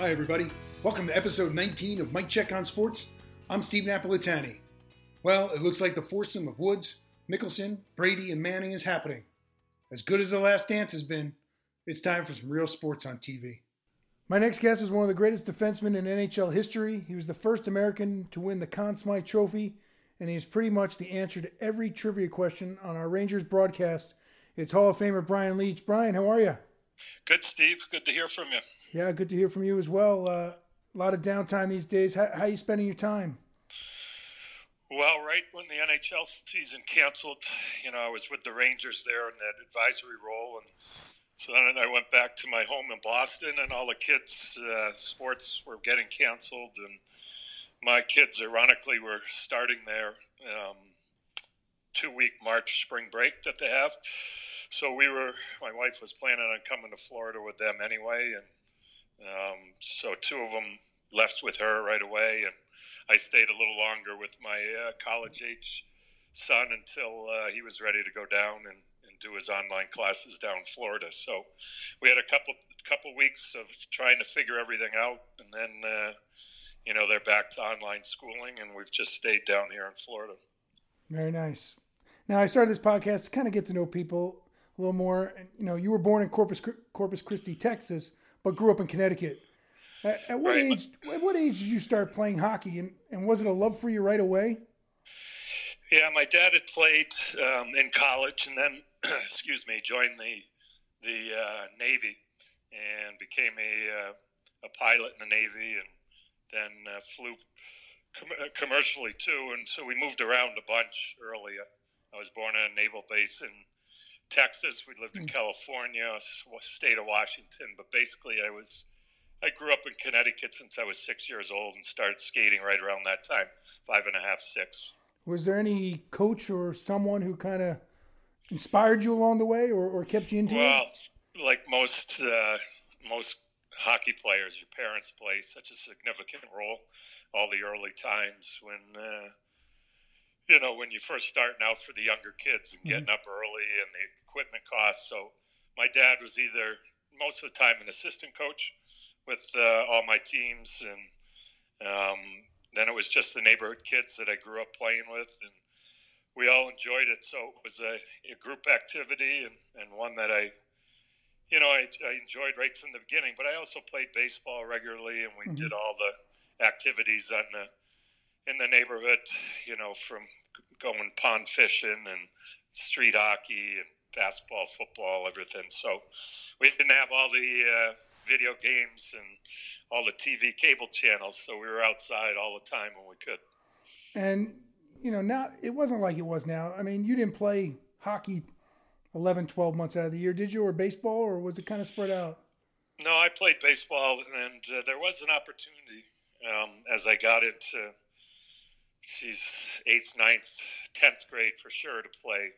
Hi, everybody. Welcome to episode 19 of Mike Check on Sports. I'm Steve Napolitani. Well, it looks like the foursome of Woods, Mickelson, Brady, and Manning is happening. As good as The Last Dance has been, it's time for some real sports on TV. My next guest is one of the greatest defensemen in NHL history. He was the first American to win the Conn Smythe Trophy, and he is pretty much the answer to every trivia question on our Rangers broadcast. It's Hall of Famer Brian Leetch. Brian, how are you? Good, Steve. Good to hear from you. Yeah, good to hear from you as well. Uh, a lot of downtime these days. How, how are you spending your time? Well, right when the NHL season canceled, you know, I was with the Rangers there in that advisory role, and so then I went back to my home in Boston, and all the kids' uh, sports were getting canceled, and my kids, ironically, were starting their um, two-week March spring break that they have. So we were, my wife was planning on coming to Florida with them anyway, and um, so two of them left with her right away, and I stayed a little longer with my uh, college age son until uh, he was ready to go down and, and do his online classes down in Florida. So we had a couple couple weeks of trying to figure everything out, and then uh, you know they're back to online schooling, and we've just stayed down here in Florida. Very nice. Now I started this podcast to kind of get to know people a little more. And, You know, you were born in Corpus Corpus Christi, Texas, but grew up in Connecticut. At, at what right. age? At what age did you start playing hockey, and, and was it a love for you right away? Yeah, my dad had played um, in college, and then, excuse me, joined the the uh, Navy and became a uh, a pilot in the Navy, and then uh, flew com- uh, commercially too. And so we moved around a bunch early. I was born on a naval base in Texas. We lived in hmm. California, state of Washington, but basically I was I grew up in Connecticut since I was six years old and started skating right around that time, five and a half, six. Was there any coach or someone who kind of inspired you along the way, or, or kept you into well, it? Well, like most uh, most hockey players, your parents play such a significant role. All the early times when uh, you know when you first starting out for the younger kids and getting mm-hmm. up early and the equipment costs. So my dad was either most of the time an assistant coach with uh, all my teams, and um, then it was just the neighborhood kids that I grew up playing with, and we all enjoyed it. So it was a, a group activity and, and one that I, you know, I, I, enjoyed right from the beginning. But I also played baseball regularly, and we mm-hmm. did all the activities on the in the neighborhood. You know, from going pond fishing and street hockey and basketball, football, everything. So we didn't have all the uh, video games and all the TV cable channels, so we were outside all the time when we could. And you know, now it wasn't like it was now. I mean, you didn't play hockey 11, 12 months out of the year, did you, or baseball, or was it kind of spread out? No, I played baseball, and uh, there was an opportunity um, as I got into she's eighth, ninth, tenth grade for sure to play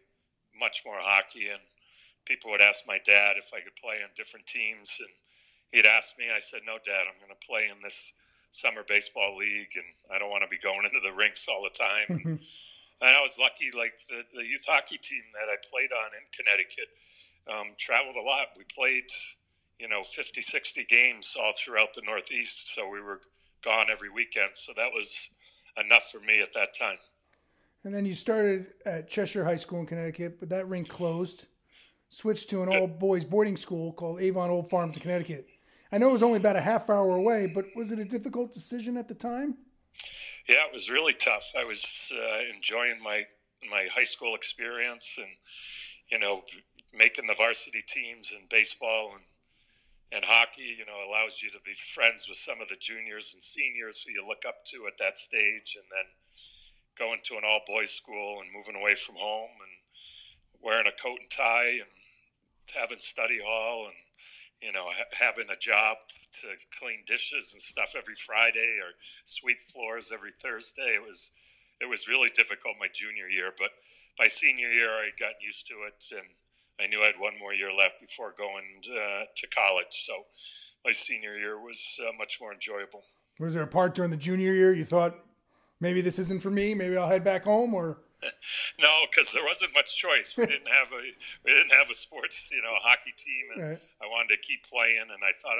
much more hockey. And people would ask my dad if I could play on different teams, and he'd ask me. I said, "No, Dad, I'm going to play in this summer baseball league, and I don't want to be going into the rinks all the time." Mm-hmm. And I was lucky, like the, the youth hockey team that I played on in Connecticut um, traveled a lot. We played, you know, 50, 60 games all throughout the Northeast, so we were gone every weekend. So that was enough for me at that time. And then you started at Cheshire High School in Connecticut, but that rink closed. Switched to an all boys boarding school called Avon Old Farms in Connecticut. I know it was only about a half hour away, but was it a difficult decision at the time? Yeah, it was really tough. I was uh, enjoying my my high school experience and you know making the varsity teams in baseball and and hockey, you know, allows you to be friends with some of the juniors and seniors who you look up to at that stage, and then going to an all boys school and moving away from home and wearing a coat and tie and having study hall and you know ha- having a job to clean dishes and stuff every Friday or sweep floors every Thursday. It was it was really difficult my junior year, but by senior year I got used to it and I knew I had one more year left before going uh, to college. So my senior year was uh, much more enjoyable. Was there a part during the junior year you thought maybe this isn't for me? Maybe I'll head back home, or no, because there wasn't much choice. We didn't have a we didn't have a sports you know hockey team, and right. I wanted to keep playing. And I thought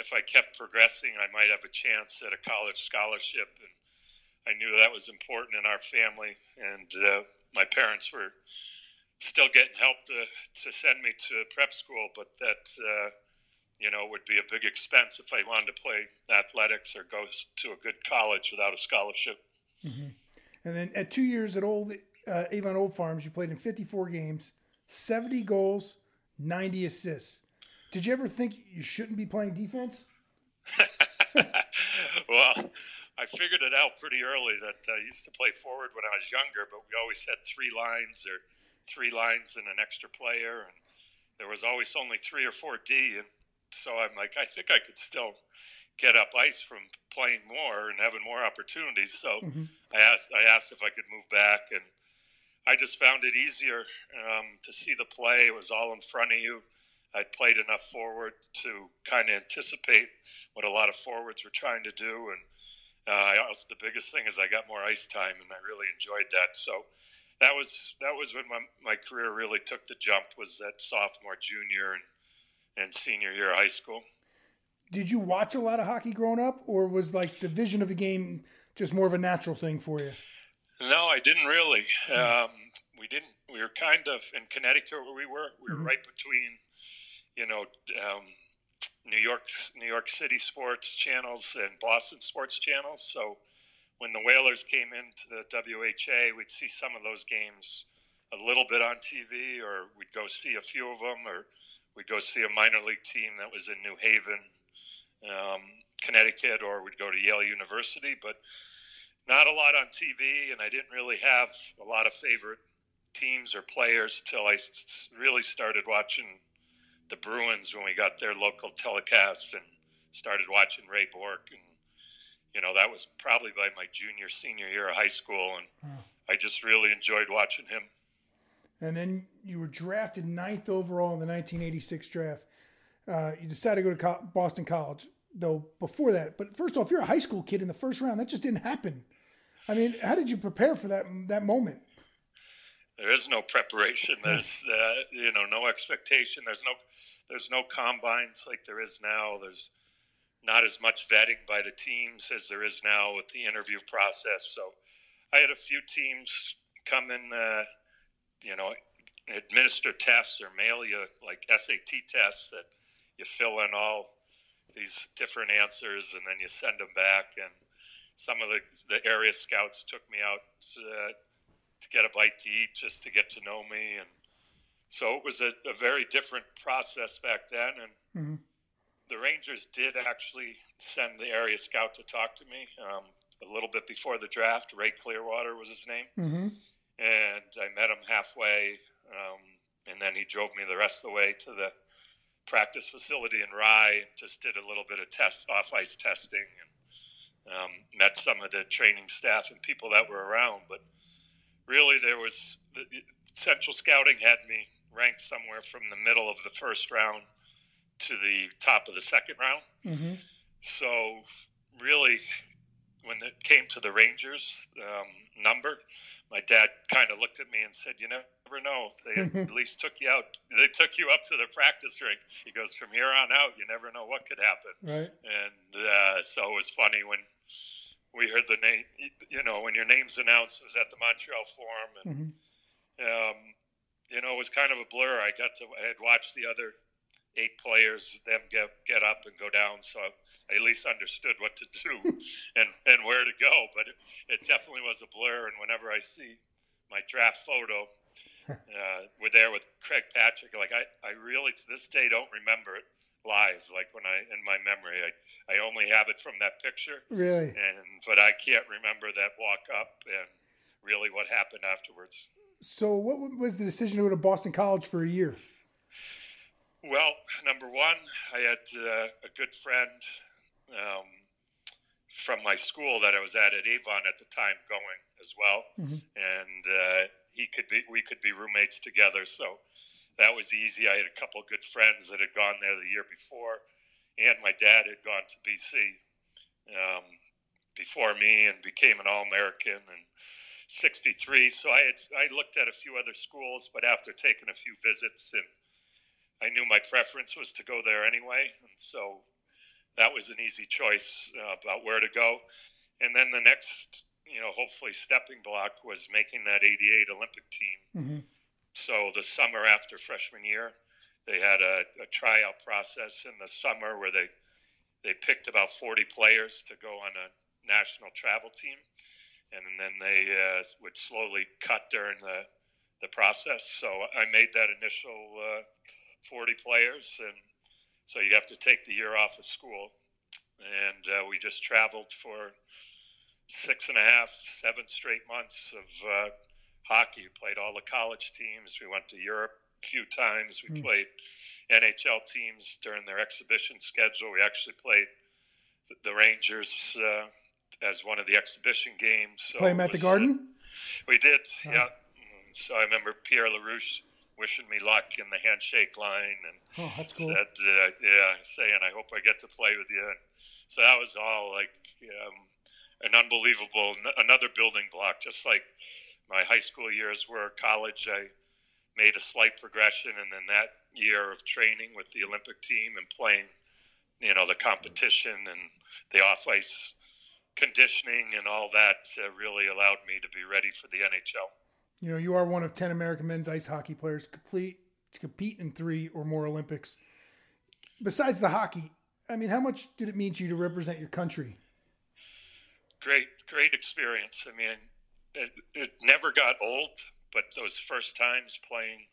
if I kept progressing, I might have a chance at a college scholarship. And I knew that was important in our family. And uh, my parents were still getting help to, to send me to prep school, but that, uh, you know, would be a big expense if I wanted to play athletics or go to a good college without a scholarship. Mm-hmm. And then at two years at Old uh, Avon Old Farms, you played in 54 games, 70 goals, 90 assists. Did you ever think you shouldn't be playing defense? well, I figured it out pretty early that I used to play forward when I was younger, but we always had three lines or three lines and an extra player, and there was always only three or four D. And so I'm like, I think I could still get up ice from playing more and having more opportunities. So mm-hmm. I asked, I asked if I could move back, and I just found it easier um, to see the play. It was all in front of you. I'd played enough forward to kind of anticipate what a lot of forwards were trying to do, and uh, also, the biggest thing is I got more ice time, and I really enjoyed that. So that was that was when my, my career really took the jump. Was that sophomore, junior, and and senior year of high school. Did you watch a lot of hockey growing up, or was like the vision of the game just more of a natural thing for you? No, I didn't really. Um, we didn't. We were kind of in Connecticut where we were. We were mm-hmm. right between, you know, um, New York New York City sports channels and Boston sports channels. So when the Whalers came into the WHA, we'd see some of those games a little bit on TV, or we'd go see a few of them, or we'd go see a minor league team that was in New Haven, um, Connecticut, or we'd go to Yale University. But not a lot on TV, and I didn't really have a lot of favorite teams or players till I really started watching the Bruins when we got their local telecasts and started watching Ray Bourque. And, you know, that was probably by my junior, senior year of high school. And I just really enjoyed watching him. And then you were drafted ninth overall in the 1986 draft. Uh, you decided to go to Boston College, though, before that. But first off, you're a high school kid in the first round. That just didn't happen. I mean, how did you prepare for that that moment? There is no preparation. There's uh, you know no expectation. There's no there's no combines like there is now. There's not as much vetting by the teams as there is now with the interview process. So I had a few teams come in, uh, you know, administer tests or mail you like SAT tests that you fill in all these different answers and then you send them back. And some of the, the area scouts took me out to, to get a bite to eat just to get to know me. And so it was a, a very different process back then. And mm-hmm. the Rangers did actually send the area scout to talk to me um, a little bit before the draft. Ray Clearwater was his name. Mm-hmm. And I met him halfway. Um, and then he drove me the rest of the way to the practice facility in Rye. Just did a little bit of test, off ice testing, and um, met some of the training staff and people that were around. But really, there was the, Central Scouting had me ranked somewhere from the middle of the first round to the top of the second round. Mm-hmm. So, really, when it came to the Rangers um, number, my dad kind of looked at me and said, "You never know. They at least took you out. They took you up to the practice rink." He goes, "From here on out, you never know what could happen." Right. And uh, so it was funny when we heard the name. You know, when your name's announced, it was at the Montreal Forum, and mm-hmm. um, you know, it was kind of a blur. I got to, I had watched the other eight players, them get get up and go down, so I at least understood what to do and and where to go. But it, it, definitely was a blur. And whenever I see my draft photo, uh, we're there with Craig Patrick. Like I, I really to this day don't remember it live. Like when I in my memory, I I only have it from that picture. Really. And but I can't remember that walk up and really what happened afterwards. So, what was the decision to go to Boston College for a year? Well, number one, I had uh, a good friend um, from my school that I was at at Avon at the time going as well, mm-hmm. and uh, he could be we could be roommates together. So that was easy. I had a couple of good friends that had gone there the year before, and my dad had gone to BC um, before me and became an All American and 63. So I had I looked at a few other schools, but after taking a few visits, and I knew my preference was to go there anyway. And so that was an easy choice uh, about where to go. And then the next, you know, hopefully stepping block was making that 88 Olympic team. Mm-hmm. So the summer after freshman year, they had a, a, tryout process in the summer where they they picked about 40 players to go on a national travel team, and then they uh, would slowly cut during the the process. So I made that initial uh, 40 players, and so you have to take the year off of school, and uh, we just traveled for six and a half, seven straight months of uh, hockey. We played all the college teams. We went to Europe a few times. We mm. played NHL teams during their exhibition schedule. We actually played the, the Rangers uh, as one of the exhibition games. So Play them at was, the Garden? Uh, we did, oh. yeah. Mm, so I remember Pierre LaRouche wishing me luck in the handshake line and oh, that's cool. said, uh, yeah, saying, I hope I get to play with you. And so that was all like um, an unbelievable, another building block, just like my high school years were. College, I made a slight progression, and then that year of training with the Olympic team and playing, you know, the competition and the off ice conditioning and all that uh, really allowed me to be ready for the NHL. You know, you are one of 10 American men's ice hockey players complete to compete in three or more Olympics. Besides the hockey, I mean, how much did it mean to you to represent your country? Great, great experience. I mean, it, it never got old, but those first times playing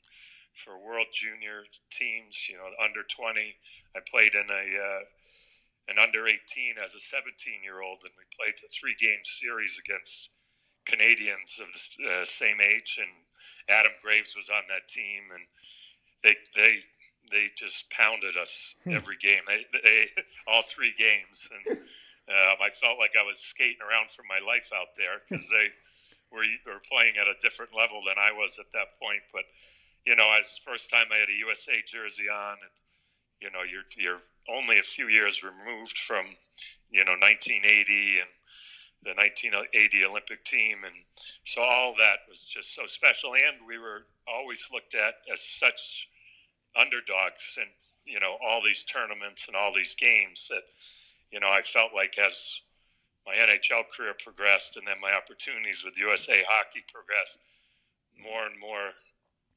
for World Junior teams, you know, under 20, I played in a uh, an under 18 as a 17 year old, and we played the three game series against Canadians of the uh, same age, and Adam Graves was on that team, and they they they just pounded us hmm. every game. They, they, all three games, and um, I felt like I was skating around for my life out there because they were were playing at a different level than I was at that point. But you know, as first time I had a USA jersey on, and you know, you're you're only a few years removed from, you know, 1980 and the 1980 Olympic team. And so all that was just so special. And we were always looked at as such underdogs and, you know, all these tournaments and all these games that, you know, I felt like as my NHL career progressed and then my opportunities with USA Hockey progressed, more and more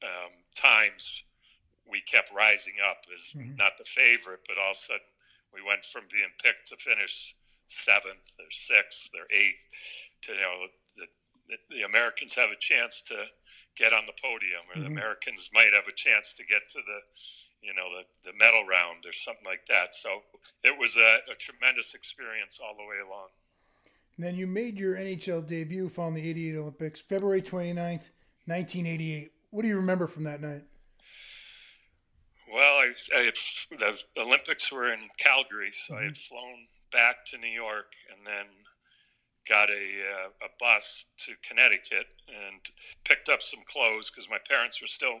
um, times we kept rising up as mm-hmm. not the favorite, but all of a sudden we went from being picked to finish seventh or sixth or eighth to you know the, the Americans have a chance to get on the podium, or mm-hmm. the Americans might have a chance to get to the you know the, the medal round or something like that. So it was a, a tremendous experience all the way along. And then you made your NHL debut following the 88 Olympics, February 29th, 1988. What do you remember from that night? Well, I, I had, the Olympics were in Calgary, so mm-hmm. I had mm-hmm. flown back to New York and then got a, uh, a bus to Connecticut and picked up some clothes because my parents were still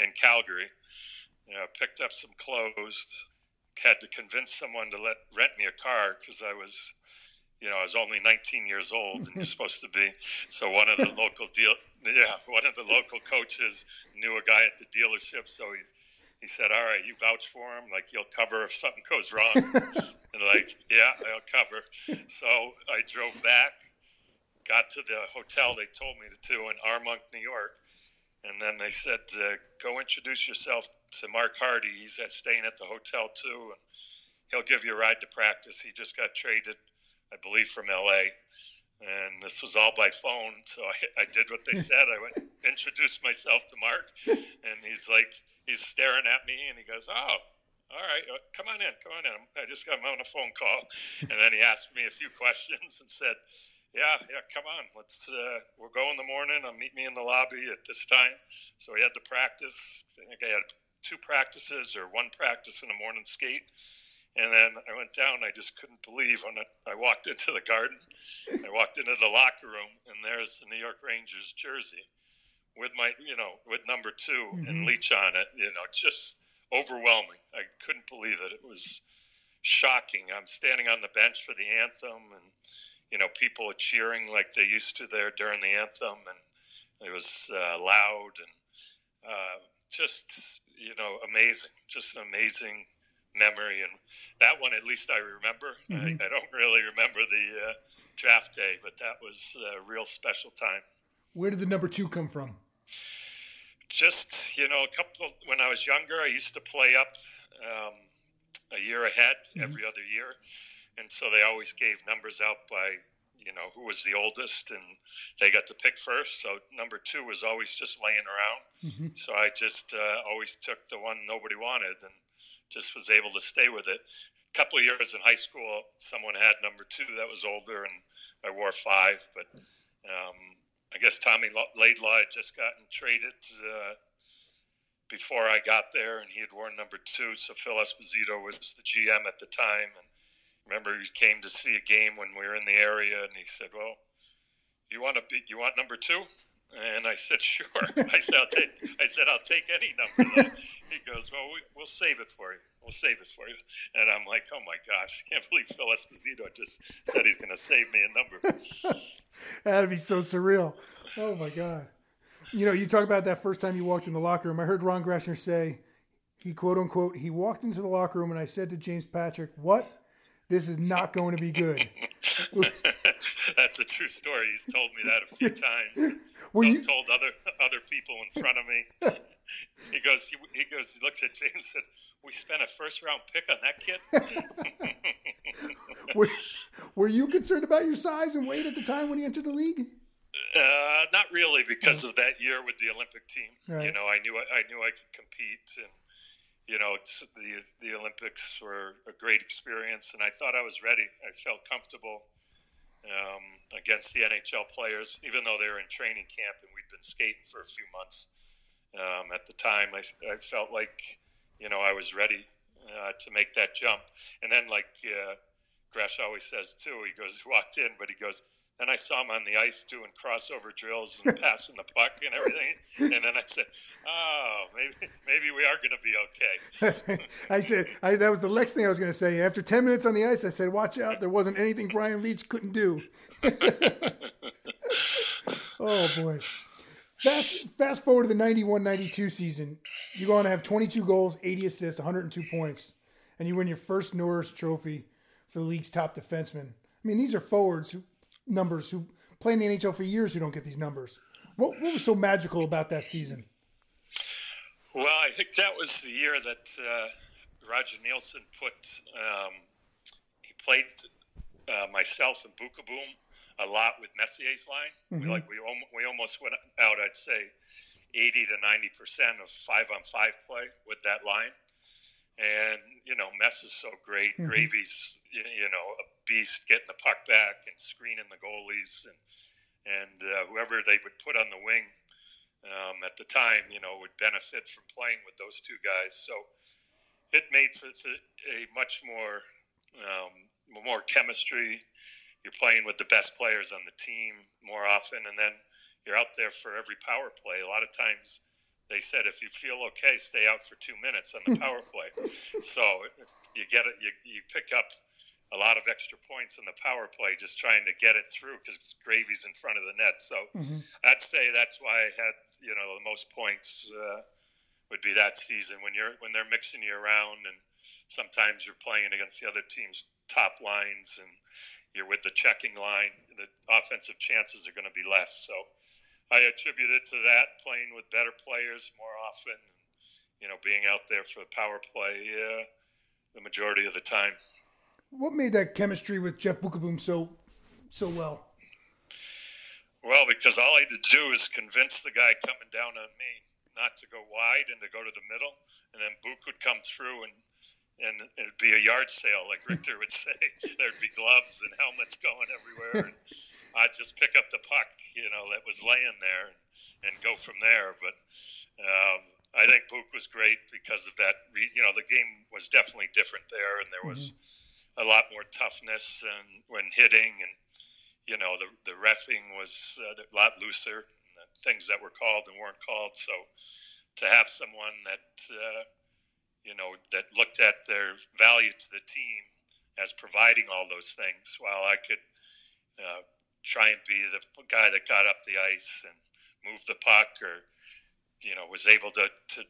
in Calgary. You know, picked up some clothes, had to convince someone to let rent me a car because I was, you know, I was only 19 years old and you're supposed to be. So one of the local deal, yeah, one of the local coaches knew a guy at the dealership, so he's he said, "All right, you vouch for him. Like you'll cover if something goes wrong." and like, yeah, I'll cover. So I drove back, got to the hotel they told me to in Armonk, New York, and then they said, uh, "Go introduce yourself to Mark Hardy. He's at, staying at the hotel too, and he'll give you a ride to practice. He just got traded, I believe, from L.A." and this was all by phone. So I, I did what they said. I went introduced myself to Mark, and he's like, he's staring at me and he goes, "Oh, all right, uh, come on in, come on in. I just got him on a phone call." And then he asked me a few questions and said, "Yeah, yeah, come on. Let's uh, we'll go in the morning. I'll meet me in the lobby at this time." So he had to practice. I think I had two practices or one practice in the morning skate. And then I went down. I just couldn't believe when I walked into the garden. I walked into the locker room, and there's the New York Rangers jersey with my, you know, with number 2 mm-hmm. and Leetch on it. You know, just overwhelming. I couldn't believe it. It was shocking. I'm standing on the bench for the anthem, and you know, people are cheering like they used to there during the anthem, and it was uh, loud and uh, just, you know, amazing. Just an amazing memory, and that one at least I remember. Mm-hmm. I, I, don't really remember the uh, draft day, but that was a real special time. Where did the number two come from? Just you know, a couple. When I was younger, I used to play up um, a year ahead mm-hmm. every other year, and so they always gave numbers out by you know who was the oldest, and they got to pick first. So number two was always just laying around. Mm-hmm. So I just uh, always took the one nobody wanted, and just was able to stay with it. A couple of years in high school, someone had number two that was older, and I wore five. But um, I guess Tommy Laidlaw had just gotten traded uh, before I got there, and he had worn number two. So Phil Esposito was the GM at the time, and remember he came to see a game when we were in the area, and he said, "Well, you want to be, you want number two? And I said, "Sure." I said, "I'll take." I said, "I'll take any number." Though. He goes, "Well, we, will save it for you. We'll save it for you." And I'm like, "Oh my gosh, I can't believe Phil Esposito just said he's going to save me a number." That'd be so surreal. Oh my god. You know, you talk about that first time you walked in the locker room. I heard Ron Greschner say, he quote unquote, he walked into the locker room and I said to James Patrick, "What? This is not going to be good." That's a true story. He's told me that a few times. Were you... told other other people in front of me. he goes, he, he, goes, he looks at James and said, "We spent a first round pick on that kid." were, were you concerned about your size and weight at the time when you entered the league? Uh, not really, because of that year with the Olympic team. Right. You know, I knew I, I knew I could compete, and you know, the the Olympics were a great experience, and I thought I was ready. I felt comfortable um, against the NHL players, even though they were in training camp and we'd been skating for a few months. Um, at the time, I, I, felt like, you know, I was ready uh, to make that jump. And then, like uh, Gresh always says too, he goes, he walked in, but he goes, then I saw him on the ice doing crossover drills and passing the puck and everything. And then I said, "Oh, maybe maybe we are going to be okay." I said I, that was the next thing I was going to say. After ten minutes on the ice, I said, "Watch out! There wasn't anything Brian Leetch couldn't do." oh boy! Fast fast forward to the 91-92 season. You go on to have 22 goals, 80 assists, 102 points, and you win your first Norris Trophy for the league's top defenseman. I mean, these are forwards who numbers who play in the NHL for years who don't get these numbers. What, what was so magical about that season? Well, I think that was the year that uh, Roger Neilson put. Um, he played uh, myself and Beukeboom a lot with Messier's line. Mm-hmm. We, like we we almost went out. I'd say eighty to ninety percent of five on five play with that line. And you know, Mess is so great. Mm-hmm. Gravy's you know a beast getting the puck back and screening the goalies and and uh, whoever they would put on the wing um, at the time, you know, would benefit from playing with those two guys. So it made for, a much more um, more chemistry. You're playing with the best players on the team more often, and then you're out there for every power play. A lot of times they said if you feel okay, stay out for two minutes on the power play. so you get it, you, you pick up a lot of extra points in the power play just trying to get it through because Gravy's in front of the net. So mm-hmm. I'd say that's why I had you know the most points uh, would be that season when you're when they're mixing you around and sometimes you're playing against the other team's top lines and you're with the checking line. The offensive chances are going to be less. So I attribute it to that playing with better players more often, you know, being out there for the power play uh, the majority of the time. What made that chemistry with Jeff Beukeboom so so well? Well, because all I had to do is convince the guy coming down on me not to go wide and to go to the middle, and then Book would come through and and it'd be a yard sale, like Richter would say. There'd be gloves and helmets going everywhere. And, I'd just pick up the puck, you know, that was laying there and, and go from there. But um, I think Book was great because of that. You know, the game was definitely different there, and there was mm-hmm. A lot more toughness and when hitting, and you know, the the refing was uh, a lot looser. things that were called and weren't called. So to have someone that uh, you know that looked at their value to the team as providing all those things, while I could. Uh, try and be the guy that got up the ice and moved the puck or you know was able to, to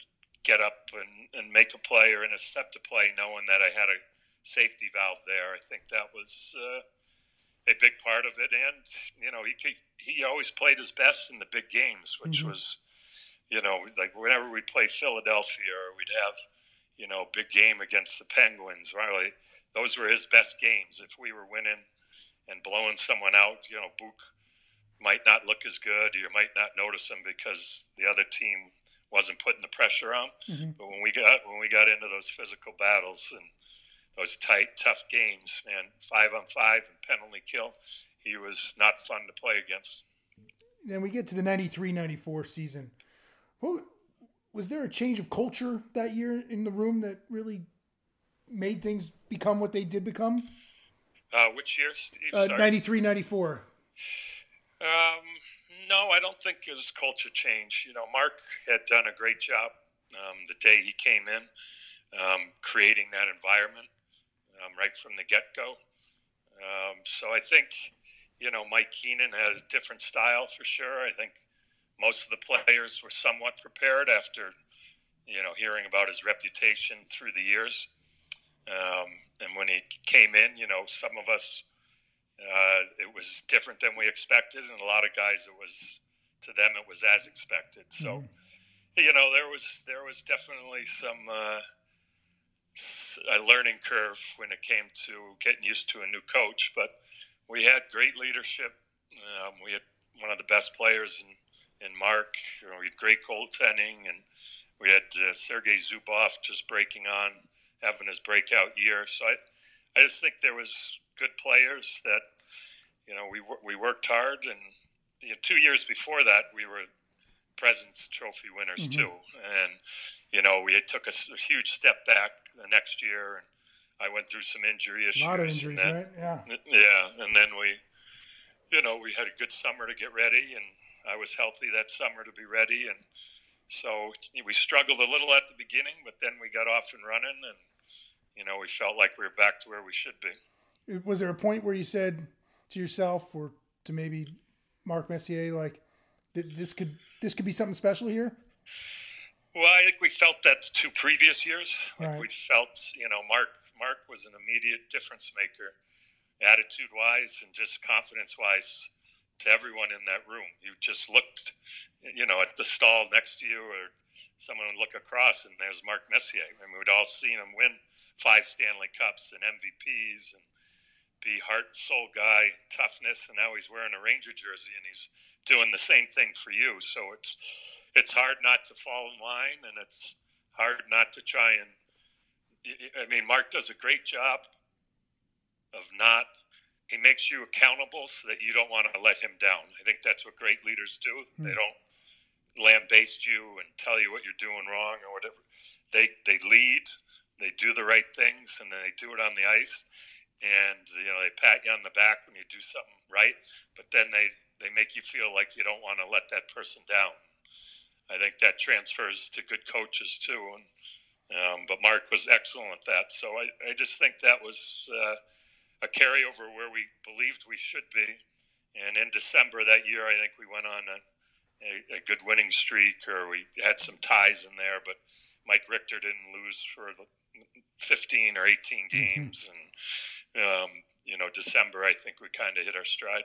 get up and, and make a play or intercept a play, knowing that I had a safety valve there. I think that was uh, a big part of it. And you know, he he always played his best in the big games, which mm-hmm. was, you know, like whenever we played Philadelphia or we'd have, you know, big game against the Penguins. Really, those were his best games. If we were winning and blowing someone out, you know, Book might not look as good. You might not notice him because the other team wasn't putting the pressure on. Mm-hmm. But when we got when we got into those physical battles and those tight, tough games, man, five on five and penalty kill, he was not fun to play against. Then we get to the 93-94 season. Well, was there a change of culture that year in the room that really made things become what they did become? Uh, which year, Steve? Uh, 93, 94. Um, no, I don't think it was culture change. You know, Mark had done a great job um, the day he came in, um, creating that environment um, right from the get go. Um, so I think, you know, Mike Keenan has a different style for sure. I think most of the players were somewhat prepared after, you know, hearing about his reputation through the years. Um, and when he came in, you know, some of us, uh, it was different than we expected, and a lot of guys, it was to them, it was as expected. So, mm-hmm. you know, there was there was definitely some uh, a learning curve when it came to getting used to a new coach, but we had great leadership. Um, we had one of the best players in in Mark. You know, we had great goaltending, and we had uh, Sergei Zubov just breaking on having his breakout year. So I, I just think there was good players that, you know, we we worked hard, and you know, two years before that we were President's Trophy winners mm-hmm. too, and you know we took a, a, huge step back the next year, and I went through some injury issues. A lot of injuries, then, right? Yeah. Yeah, and then we, you know, we had a good summer to get ready, and I was healthy that summer to be ready, and so we struggled a little at the beginning, but then we got off and running, and you know we felt like we were back to where we should be. Uh, was there a point where you said to yourself, or to maybe Mark Messier, like this could this could be something special here? Well, I think we felt that the two previous years. Like right. we felt, you know, Mark Mark was an immediate difference maker, attitude wise and just confidence wise to everyone in that room. You just looked, you know, at the stall next to you, or someone would look across, and there's Mark Messier. I mean, we'd all seen him win five Stanley Cups and MVPs, and be heart and soul guy, toughness, and now he's wearing a Ranger jersey, and he's doing the same thing for you. So it's it's hard not to fall in line, and it's hard not to try and. I mean, Mark does a great job of not he makes you accountable so that you don't want to let him down. I think that's what great leaders do. Mm. They don't lambaste you and tell you what you're doing wrong or whatever. They they lead, they do the right things, and then they do it on the ice. And you know they pat you on the back when you do something right, but then they they make you feel like you don't want to let that person down. I think that transfers to good coaches too. And um, but Mark was excellent at that. So I, I just think that was. Uh, a carryover where we believed we should be. And in December that year, I think we went on a, a, a, good winning streak, or we had some ties in there. But Mike Richter didn't lose for 15 or 18 mm-hmm. games, and um, you know, December, I think we kind of hit our stride.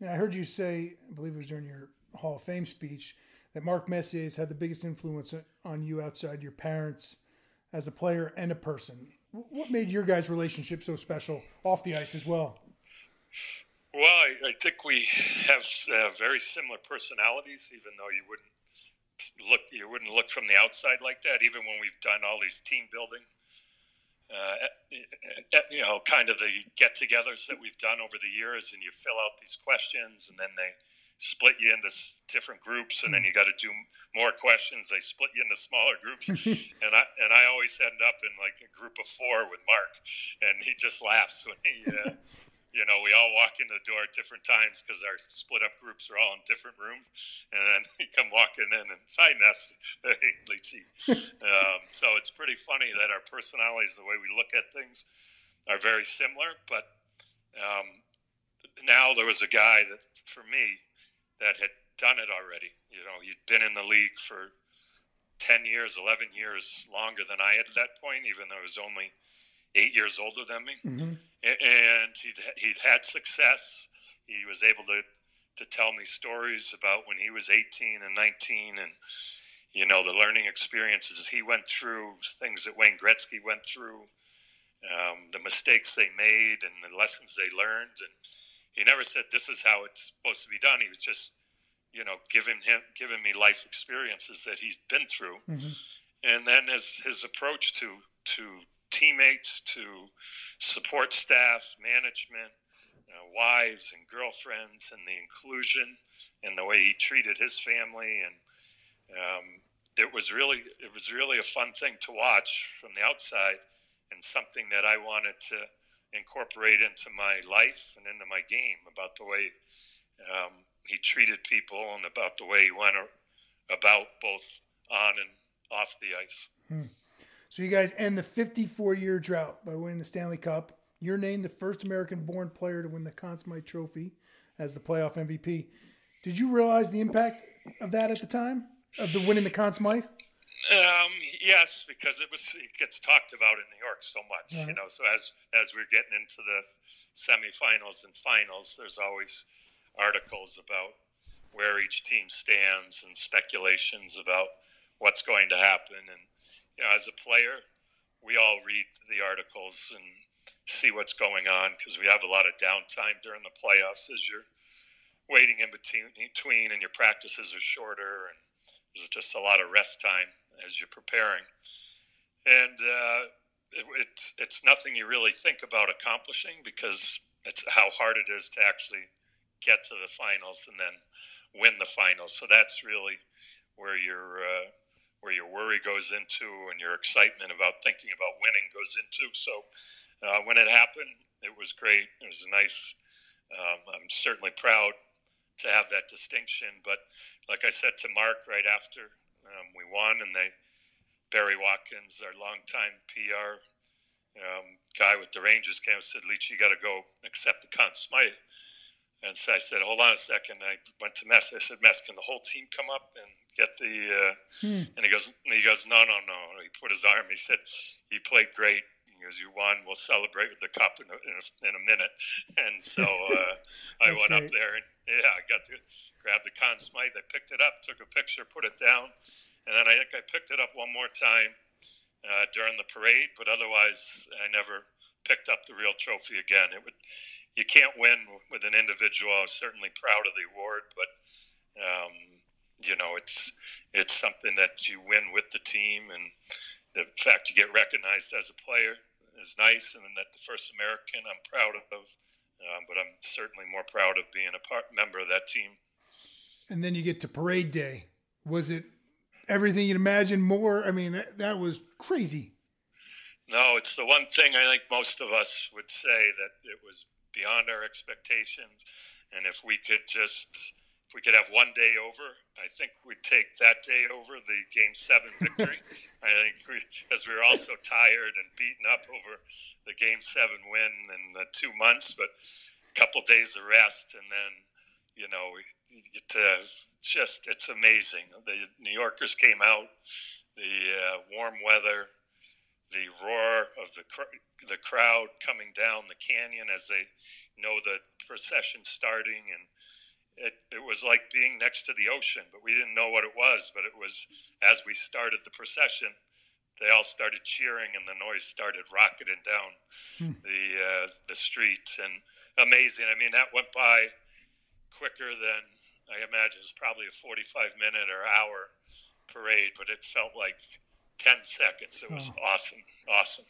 Yeah, I heard you say, I believe it was during your Hall of Fame speech, that Mark Messier has had the biggest influence on you outside your parents as a player and a person. What made your guys' relationship so special off the ice as well? Well, I, I think we have uh, very similar personalities, even though you wouldn't look you wouldn't look from the outside like that. Even when we've done all these team building, uh, you know, kind of the get-togethers that we've done over the years, and you fill out these questions, and then they split you into different groups, and then you got to do more questions. They split you into smaller groups, and I and I always end up in like a group of four with Mark, and he just laughs when he. Uh, you know, we all walk in the door at different times because our split up groups are all in different rooms. And then he come walking in and sign us, um, so it's pretty funny that our personalities, the way we look at things, are very similar. But um, now there was a guy that, for me, that had done it already. You know, he'd been in the league for 10 years, 11 years longer than I had at that point, even though he was only eight years older than me. Mm-hmm. And he'd, he'd had success. He was able to, to tell me stories about when he was 18 and 19 and, you know, the learning experiences he went through, things that Wayne Gretzky went through, um, the mistakes they made and the lessons they learned. And he never said, this is how it's supposed to be done. He was just you know, giving him giving me life experiences that he's been through, mm-hmm. and then his his approach to to teammates, to support staff, management, wives and girlfriends, and the inclusion, and the way he treated his family, and um, it was really it was really a fun thing to watch from the outside, and something that I wanted to incorporate into my life and into my game about the way um, he treated people and about the way he went about both on and off the ice. Hmm. So you guys end the 54 year drought by winning the Stanley Cup. You're named the first American born player to win the Conn Smythe Trophy as the playoff MVP. Did you realize the impact of that at the time of the winning the Conn Smythe? Um, yes, because it was it gets talked about in New York so much, you know. So as as we're getting into the semifinals and finals, there's always articles about where each team stands and speculations about what's going to happen. And you know, as a player, we all read the articles and see what's going on because we have a lot of downtime during the playoffs as you're waiting in between, between and your practices are shorter and there's just a lot of rest time as you're preparing. And uh, it, it's it's nothing you really think about accomplishing because it's how hard it is to actually get to the finals and then win the finals. So that's really where your uh, where your worry goes into and your excitement about thinking about winning goes into. So uh, when it happened, it was great. It was nice. Um, I'm certainly proud to have that distinction. But like I said to Mark right after um, we won, and they Barry Watkins, our longtime PR um, guy with the Rangers, came and said, "Leetch, you got to go accept the Conn Smythe." And so I said, hold on a second. I went to Mess. I said, Mess, can the whole team come up and get the? Uh, hmm. And he goes, and he goes, no, no, no. He put his arm. He said, he played great. He goes, you won. We'll celebrate with the cup in a, in a, in a minute. And so uh, I went great. up there and yeah, I got to grab the Conn Smythe. I picked it up, took a picture, put it down, and then I think I picked it up one more time uh, during the parade. But otherwise, I never picked up the real trophy again. It would you can't win with an individual. I was certainly proud of the award, but um, you know, it's it's something that you win with the team, and the fact you get recognized as a player is nice, and that the first American, I'm proud of. Um, but I'm certainly more proud of being a part, member of that team. And then you get to parade day. Was it everything you'd imagine? More? I mean, that, that was crazy. No, it's the one thing I think most of us would say that it was beyond our expectations. And if we could just, if we could have one day over, I think we'd take that day over the game seven victory. I think we, as we were all so tired and beaten up over the game seven win in the two months, but a couple days of rest, and then you know, to just it's amazing. The New Yorkers came out, the uh, warm weather, the roar of the cr- the crowd coming down the canyon as they know the procession starting, and it it was like being next to the ocean. But we didn't know what it was. But it was as we started the procession, they all started cheering, and the noise started rocketing down hmm. the uh, the streets, and amazing. I mean, that went by quicker than I imagine. It was probably a forty-five minute or hour parade, but it felt like 10 seconds. It was oh. awesome. Awesome.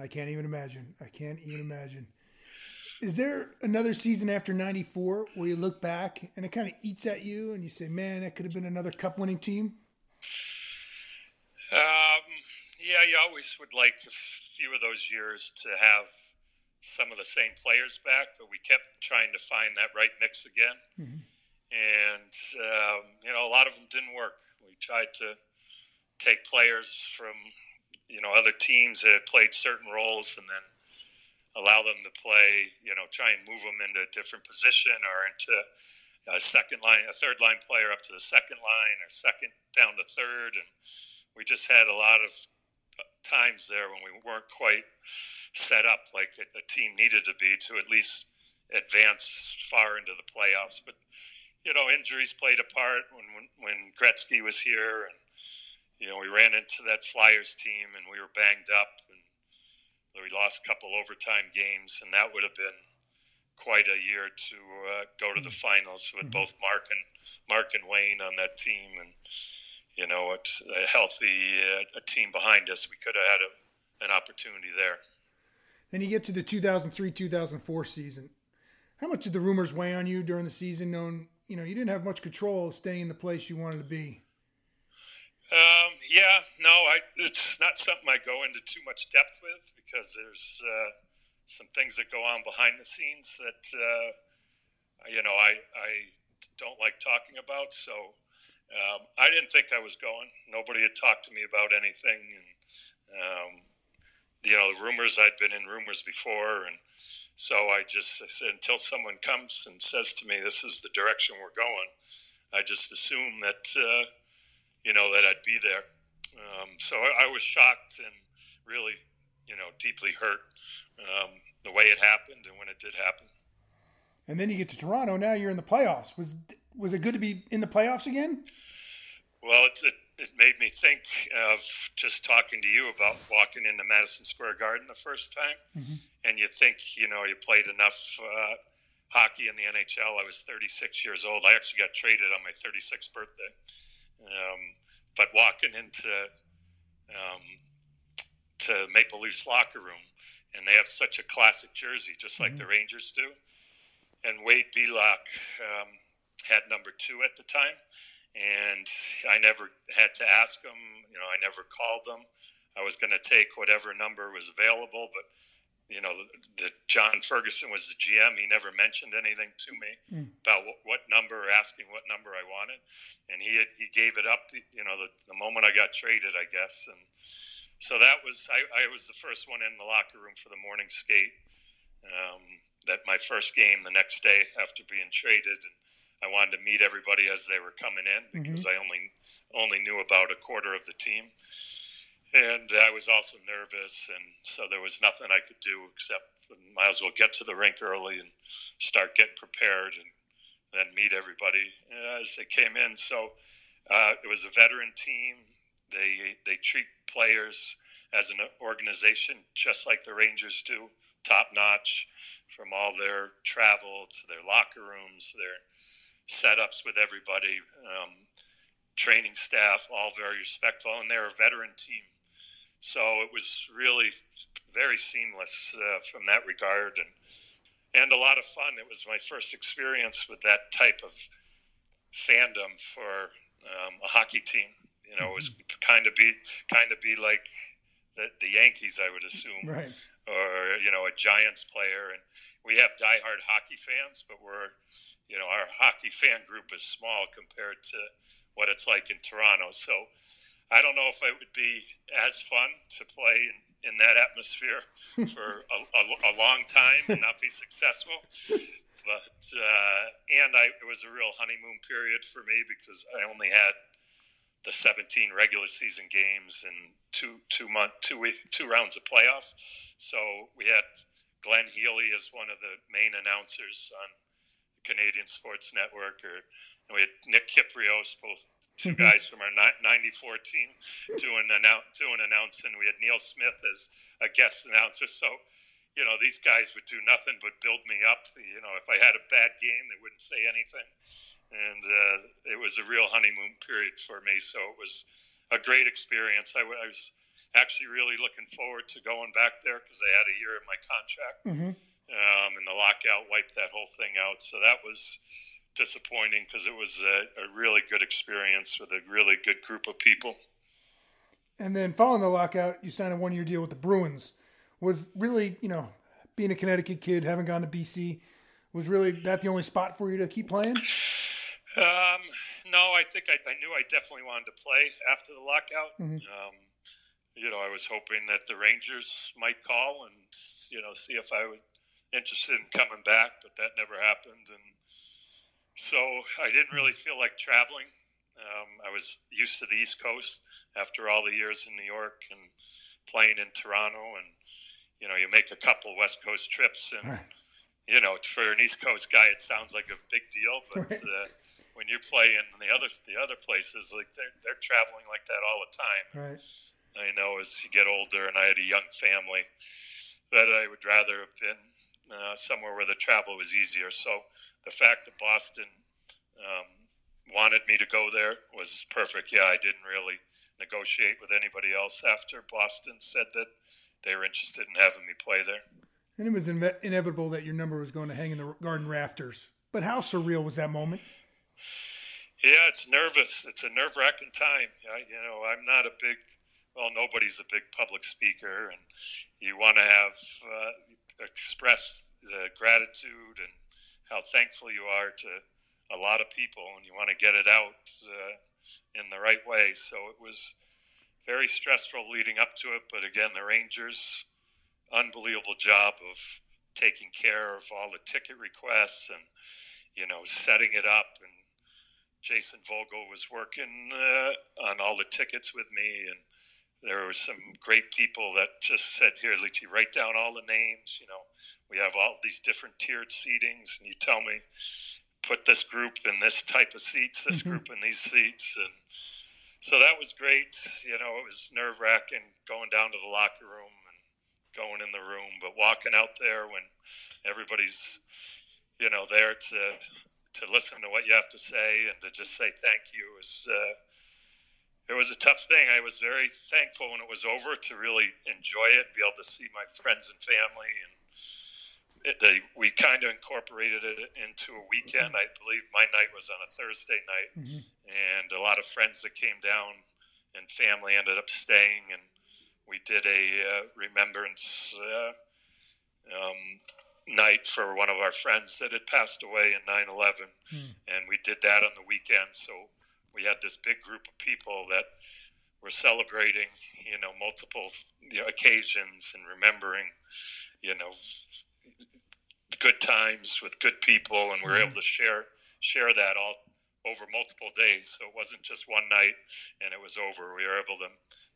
I can't even imagine. I can't even imagine. Is there another season after 94 where you look back and it kind of eats at you and you say, man, that could have been another cup winning team? Um, yeah, you always would like a few of those years to have some of the same players back, but we kept trying to find that right mix again. Mm-hmm. And, um, you know, a lot of them didn't work. We tried to take players from you know other teams that played certain roles and then allow them to play you know try and move them into a different position or into a second line a third line player up to the second line or second down to third and we just had a lot of times there when we weren't quite set up like a, a team needed to be to at least advance far into the playoffs. But you know, injuries played a part when when, when Gretzky was here, and you know, we ran into that Flyers team and we were banged up, and we lost a couple overtime games, and that would have been quite a year to uh, go to the mm-hmm. finals with mm-hmm. both Mark and Mark and Wayne on that team, and you know, it's a healthy uh, a team behind us. We could have had a, an opportunity there. Then you get to the 2003-2004 season. How much did the rumors weigh on you during the season, knowing you know you didn't have much control of staying in the place you wanted to be? Um, yeah, no, I, it's not something I go into too much depth with because there's uh, some things that go on behind the scenes that uh, you know I I don't like talking about. So um, I didn't think I was going. Nobody had talked to me about anything, and um, you know, rumors I'd been in rumors before, and so I just I said until someone comes and says to me, "This is the direction we're going," I just assume that uh, you know that I'd be there. Um, so I, I, was shocked and really, you know, deeply hurt um, the way it happened and when it did happen. And then you get to Toronto. Now you're in the playoffs. Was was it good to be in the playoffs again? Well, it, it, it made me think of just talking to you about walking into Madison Square Garden the first time, mm-hmm. And you think you know you played enough uh, hockey in the NHL. I was 36 years old. I actually got traded on my 36th birthday, um, but walking into um, to Maple Leafs locker room, and they have such a classic jersey, just like mm-hmm. the Rangers do. And Wade Belak um, had number two at the time and I never had to ask them. You know, I never called them. I was going to take whatever number was available, but you know, the, the, John Ferguson was the GM. He never mentioned anything to me mm. about what, what, number, or asking what number I wanted, and he had, he gave it up. You know, the, the moment I got traded, I guess, and so that was I, I was the first one in the locker room for the morning skate. Um, that my first game the next day after being traded, and I wanted to meet everybody as they were coming in mm-hmm. because mm-hmm. I only only knew about a quarter of the team, and I was also nervous, and so there was nothing I could do except might as well get to the rink early and start getting prepared, and then meet everybody as they came in. So uh, it was a veteran team. They they treat players as an organization just like the Rangers do, top notch, from all their travel to their locker rooms, their setups with everybody, um, training staff, all very respectful, and they're a veteran team. So it was really very seamless uh, from that regard, and and a lot of fun. It was my first experience with that type of fandom for um, a hockey team. You know, it was mm-hmm. kind of be kind of be like the, the Yankees, I would assume, right. or you know, a Giants player. And we have diehard hockey fans, but we're you know, our hockey fan group is small compared to what it's like in Toronto. So I don't know if it would be as fun to play in, in that atmosphere for a, a, a, long time and not be successful. But uh, and I, it was a real honeymoon period for me because I only had the 17 regular season games and two two month two week, two rounds of playoffs. So we had Glenn Healy as one of the main announcers on the Canadian Sports Network, or we had Nick Kypreos, both 2 mm-hmm. guys from our '94 team, doing annou- doing announcing. We had Neil Smith as a guest announcer. So, you know, these guys would do nothing but build me up. You know, if I had a bad game, they wouldn't say anything, and uh, it was a real honeymoon period for me. So it was a great experience. I, w- I was actually really looking forward to going back there because I had a year in my contract. Mm-hmm um, and the lockout wiped that whole thing out. So that was disappointing because it was a, a, really good experience with a really good group of people. And then following the lockout, you signed a one-year deal with the Bruins. Was really, you know, being a Connecticut kid, having gone to BC, was really that the only spot for you to keep playing? Um, no, I think I, I, knew I definitely wanted to play after the lockout. Mm-hmm. Um, you know, I was hoping that the Rangers might call and you know see if I was interested in coming back, but that never happened. And so I didn't really feel like traveling. Um, I was used to the East Coast. after all the years in New York and playing in Toronto, and you know, you make a couple West Coast trips, and Right. you know, for an East Coast guy, it sounds like a big deal, but Right. uh, when you play in the other the other places, like they're they're traveling like that all the time. Right. I know as you get older, and I had a young family, that I would rather have been uh, somewhere where the travel was easier. So the fact that Boston um, wanted me to go there was perfect. Yeah, I didn't really negotiate with anybody else after Boston said that they were interested in having me play there. And it was inve- inevitable that your number was going to hang in the garden rafters. But how surreal was that moment? Yeah, it's nervous. It's a nerve wracking time. I, you know, I'm not a big, well, nobody's a big public speaker, and you want to have uh, express the gratitude and how thankful you are to a lot of people, and you want to get it out uh, in the right way. So it was very stressful leading up to it, but again, the Rangers, unbelievable job of taking care of all the ticket requests and you know setting it up and Jason Vogel was working uh, on all the tickets with me, and there were some great people that just said, "Here, Leetchy, write down all the names. You know, we have all these different tiered seatings, and you tell me, put this group in this type of seats, this group in these seats, and so that was great. You know, it was nerve wracking going down to the locker room and going in the room, but walking out there when everybody's, you know, there to to listen to what you have to say and to just say thank you is uh, it was a tough thing. I was very thankful when it was over to really enjoy it, be able to see my friends and family, and it, they, we kind of incorporated it into a weekend. I believe my night was on a Thursday night, and a lot of friends that came down and family ended up staying, and we did a uh, remembrance. Uh, um, night for one of our friends that had passed away in 9-11 and we did that on the weekend so we had this big group of people that were celebrating you know multiple you know, occasions and remembering you know good times with good people and we were able to share share that all over multiple days. So it wasn't just one night and it was over. We were able to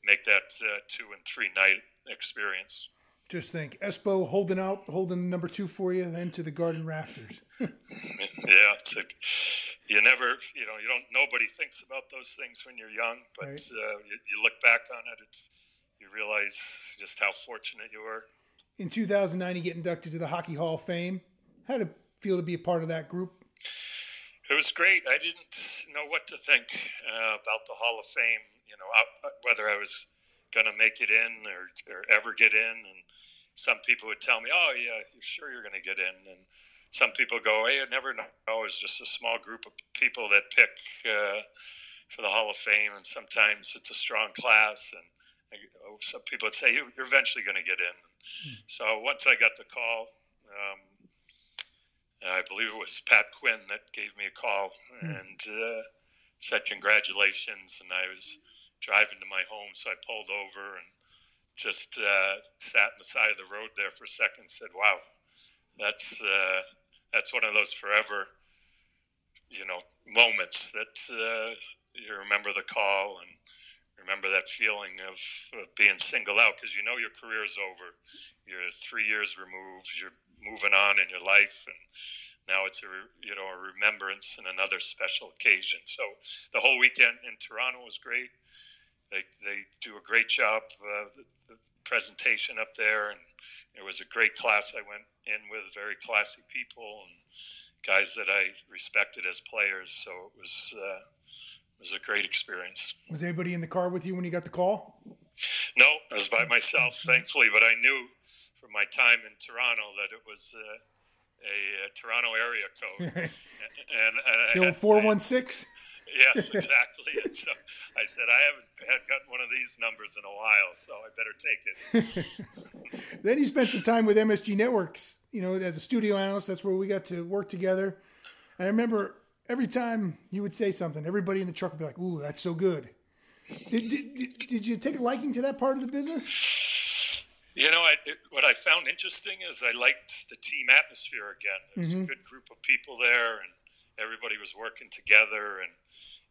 make that uh, two and three night experience Just think, Espo holding out, holding number two for you, then to the garden rafters. Yeah, it's a, you never, you know, you don't. Nobody thinks about those things when you're young, but Right. uh, you, you look back on it, it's you realize just how fortunate you were. In 2009, you get inducted to the Hockey Hall of Fame. How did it feel to be a part of that group? It was great. I didn't know what to think uh, about the Hall of Fame. You know, whether I was going to make it in or, or ever get in. And some people would tell me, "Oh, yeah, you're sure you're going to get in." And some people go, "Hey, I never know. It's just a small group of people that pick uh, for the Hall of Fame, and sometimes it's a strong class." And uh, some people would say, "You- "You're eventually going to get in." So once I got the call. Um, I believe it was Pat Quinn that gave me a call and uh, said congratulations. And I was driving to my home, so I pulled over and just uh, sat on the side of the road there for a second. And said, "Wow, that's uh, that's one of those forever, you know, moments that uh, you remember the call and." Remember that feeling of, of being singled out because you know your career is over. You're three years removed. You're moving on in your life, and now it's a you know a remembrance and another special occasion. So the whole weekend in Toronto was great. They they do a great job uh, the, the presentation up there, and it was a great class. I went in with very classy people and guys that I respected as players. So it was uh, it was a great experience. Was anybody in the car with you when you got the call? No, I was by myself, thankfully, but I knew from my time in Toronto that it was uh, a, uh Toronto area code. and, and I The old 416? Yes, exactly. and so I said, I haven't had gotten one of these numbers in a while, so I better take it. Then you spent some time with MSG Networks, you know, as a studio analyst. That's where we got to work together. And I remember every time you would say something, everybody in the truck would be like, "Ooh, that's so good." Did, did, did, did you take a liking to that part of the business? You know, I, it, what I found interesting is I liked the team atmosphere again. There was a mm-hmm. good group of people there, and everybody was working together. And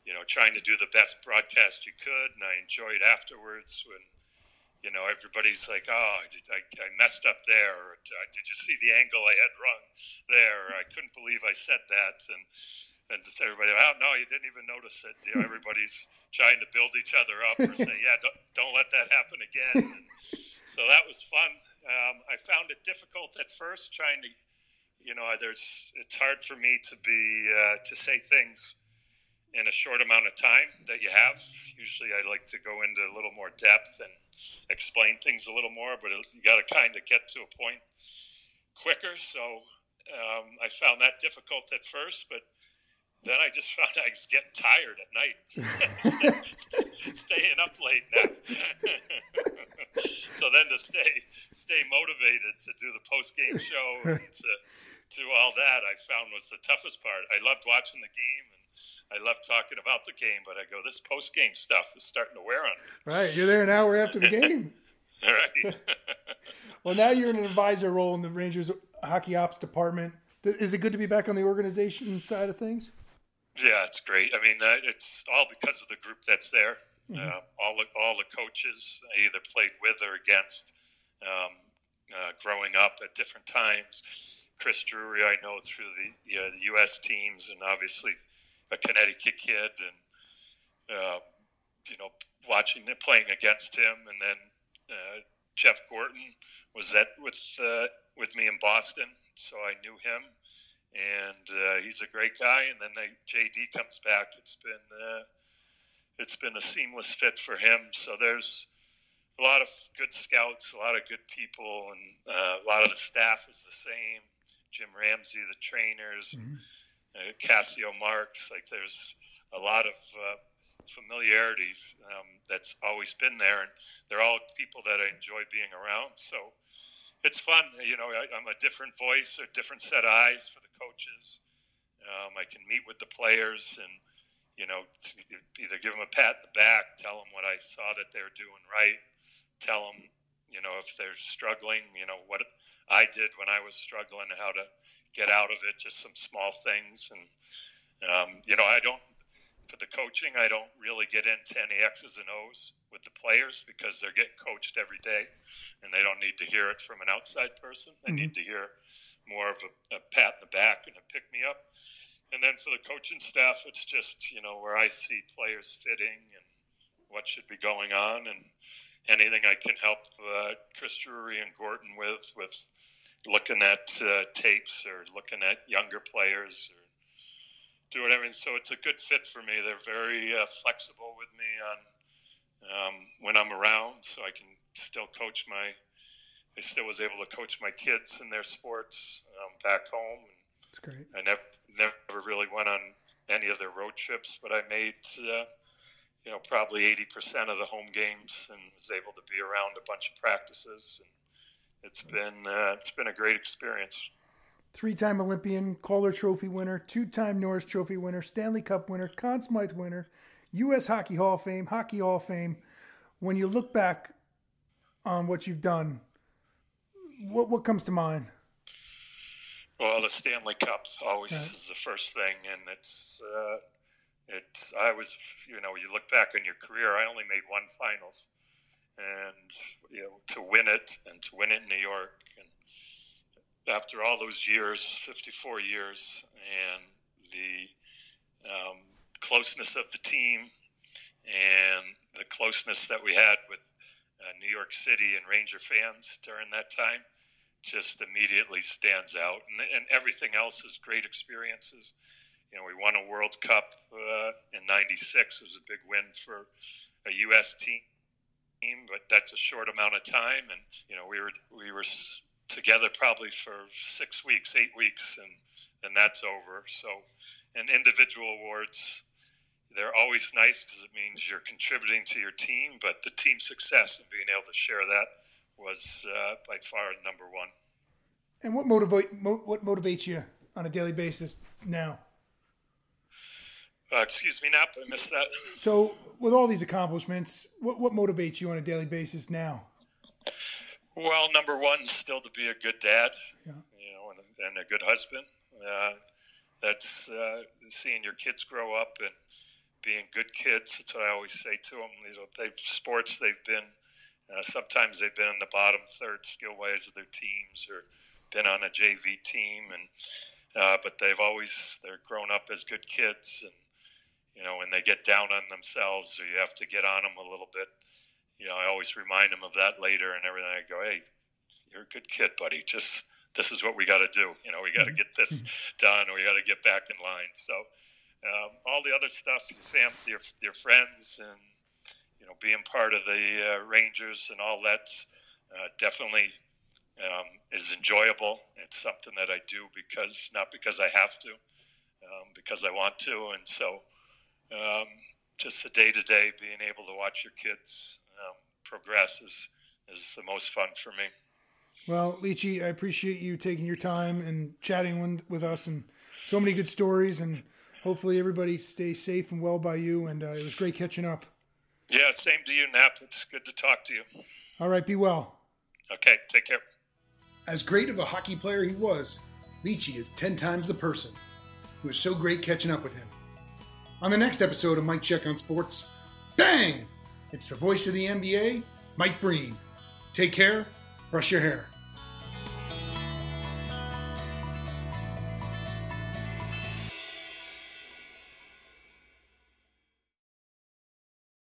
you know, trying to do the best broadcast you could. And I enjoyed afterwards when, you know, everybody's like, oh, I, I, I messed up there. Or, did you see the angle I had wrong there? I couldn't believe I said that. And, and just everybody, oh, no, you didn't even notice it. You know, everybody's trying to build each other up or say, yeah, don't, don't let that happen again. And so that was fun. Um, I found it difficult at first trying to, you know, there's, it's hard for me to be, uh, to say things in a short amount of time that you have. Usually, I like to go into a little more depth and explain things a little more, but you got to kind of get to a point quicker. So um, I found that difficult at first, but then I just found I was getting tired at night, stay, stay, staying up late now. so then to stay stay motivated to do the post game show and to do all that, I found was the toughest part. I loved watching the game and I love talking about the game, but I go, this post game stuff is starting to wear on me. Right. You're there an hour after the game. right. well, now you're in an advisor role in the Rangers hockey ops department. Is it good to be back on the organization side of things? Yeah, it's great. I mean, uh, it's all because of the group that's there. Mm-hmm. Uh, all the all the coaches I either played with or against, um, uh, growing up at different times. Chris Drury, I know through the, the U.S. teams, and obviously a Connecticut kid, and uh, you know, watching playing against him, and then uh, Jeff Gorton was at with uh, with me in Boston, so I knew him, and uh, he's a great guy. And then they, JD comes back. It's been uh, it's been a seamless fit for him. So there's a lot of good scouts, a lot of good people, and uh, a lot of the staff is the same. Jim Ramsay, the trainers. Mm-hmm uh, Acacio Marques. Like there's a lot of uh, familiarity um, that's always been there, and they're all people that I enjoy being around. So it's fun. You know, I, am a different voice, a different set of eyes for the coaches. Um, I can meet with the players and you know either give them a pat in the back, tell them what I saw that they're doing right, tell them you know if they're struggling, you know what I did when I was struggling, how to get out of it, just some small things. And, um, you know, I don't, for the coaching, I don't really get into any X's and O's with the players because they're getting coached every day and they don't need to hear it from an outside person. They mm-hmm. need to hear more of a, a pat in the back and a pick me up. And then for the coaching staff, it's just, you know, where I see players fitting and what should be going on and anything I can help uh, Chris Drury and Gorton with, with looking at uh, tapes or looking at younger players or doing everything. So it's a good fit for me. They're very uh, flexible with me on um, when I'm around, so I can still coach my. I still was able to coach my kids in their sports um, back home. And That's great. I never never really went on any of their road trips, but I made. Uh, you know, probably 80% of the home games and was able to be around a bunch of practices and it's been uh, it's been a great experience. Three-time Olympian, Calder Trophy winner, two-time Norris Trophy winner, Stanley Cup winner, Conn Smythe winner, U.S. Hockey Hall of Fame, Hockey Hall of Fame. When you look back on what you've done, what what comes to mind? Well, the Stanley Cup always right. is the first thing, and it's uh, it's I was you know you look back on your career. I only made one finals, and you know to win it and to win it in New York and after all those years 54 years and the um, closeness of the team and the closeness that we had with uh, New York City and Ranger fans during that time just immediately stands out and, and everything else is great experiences you know we won a World Cup uh, in 96 it was a big win for a U.S. team but that's a short amount of time. And you know, we were we were together probably for six weeks, eight weeks, and and that's over. So, and individual awards, they're always nice because it means you're contributing to your team. But the team success and being able to share that was uh, by far number one. And what motivate mo- what motivates you on a daily basis now? Uh, excuse me, Nap. I missed that. So, with all these accomplishments, what what motivates you on a daily basis now? Well, number one, still to be a good dad, yeah. you know, and, and, a good husband. Uh, that's uh, seeing your kids grow up and being good kids. That's what I always say to them. You know, they've sports they've been. Uh, sometimes they've been in the bottom third skill wise of their teams, or been on a JV team, and uh, but they've always they're grown up as good kids, and you know when they get down on themselves, or you have to get on them a little bit. You know, I always remind them of that later and everything. I go, hey, you're a good kid, buddy. Just this is what we got to do. You know, we got to get this done. Or we got to get back in line. So um, all the other stuff, your family, your, your friends, and you know, being part of the uh, Rangers and all that, uh, definitely um, is enjoyable. It's something that I do because not because I have to, um, because I want to, and so um, just the day to day, being able to watch your kids um, progress is is the most fun for me. Well, Leetchy, I appreciate you taking your time and chatting with us, and so many good stories. And hopefully, everybody stays safe and well by you. And uh, it was great catching up. Yeah, same to you, Nap. It's good to talk to you. All right, be well. Okay, take care. As great of a hockey player he was, Leetchy is 10 times the person. It was so great catching up with him. On the next episode of Mike Check on Sports, bang! It's the voice of the NBA, Mike Breen. Take care, brush your hair.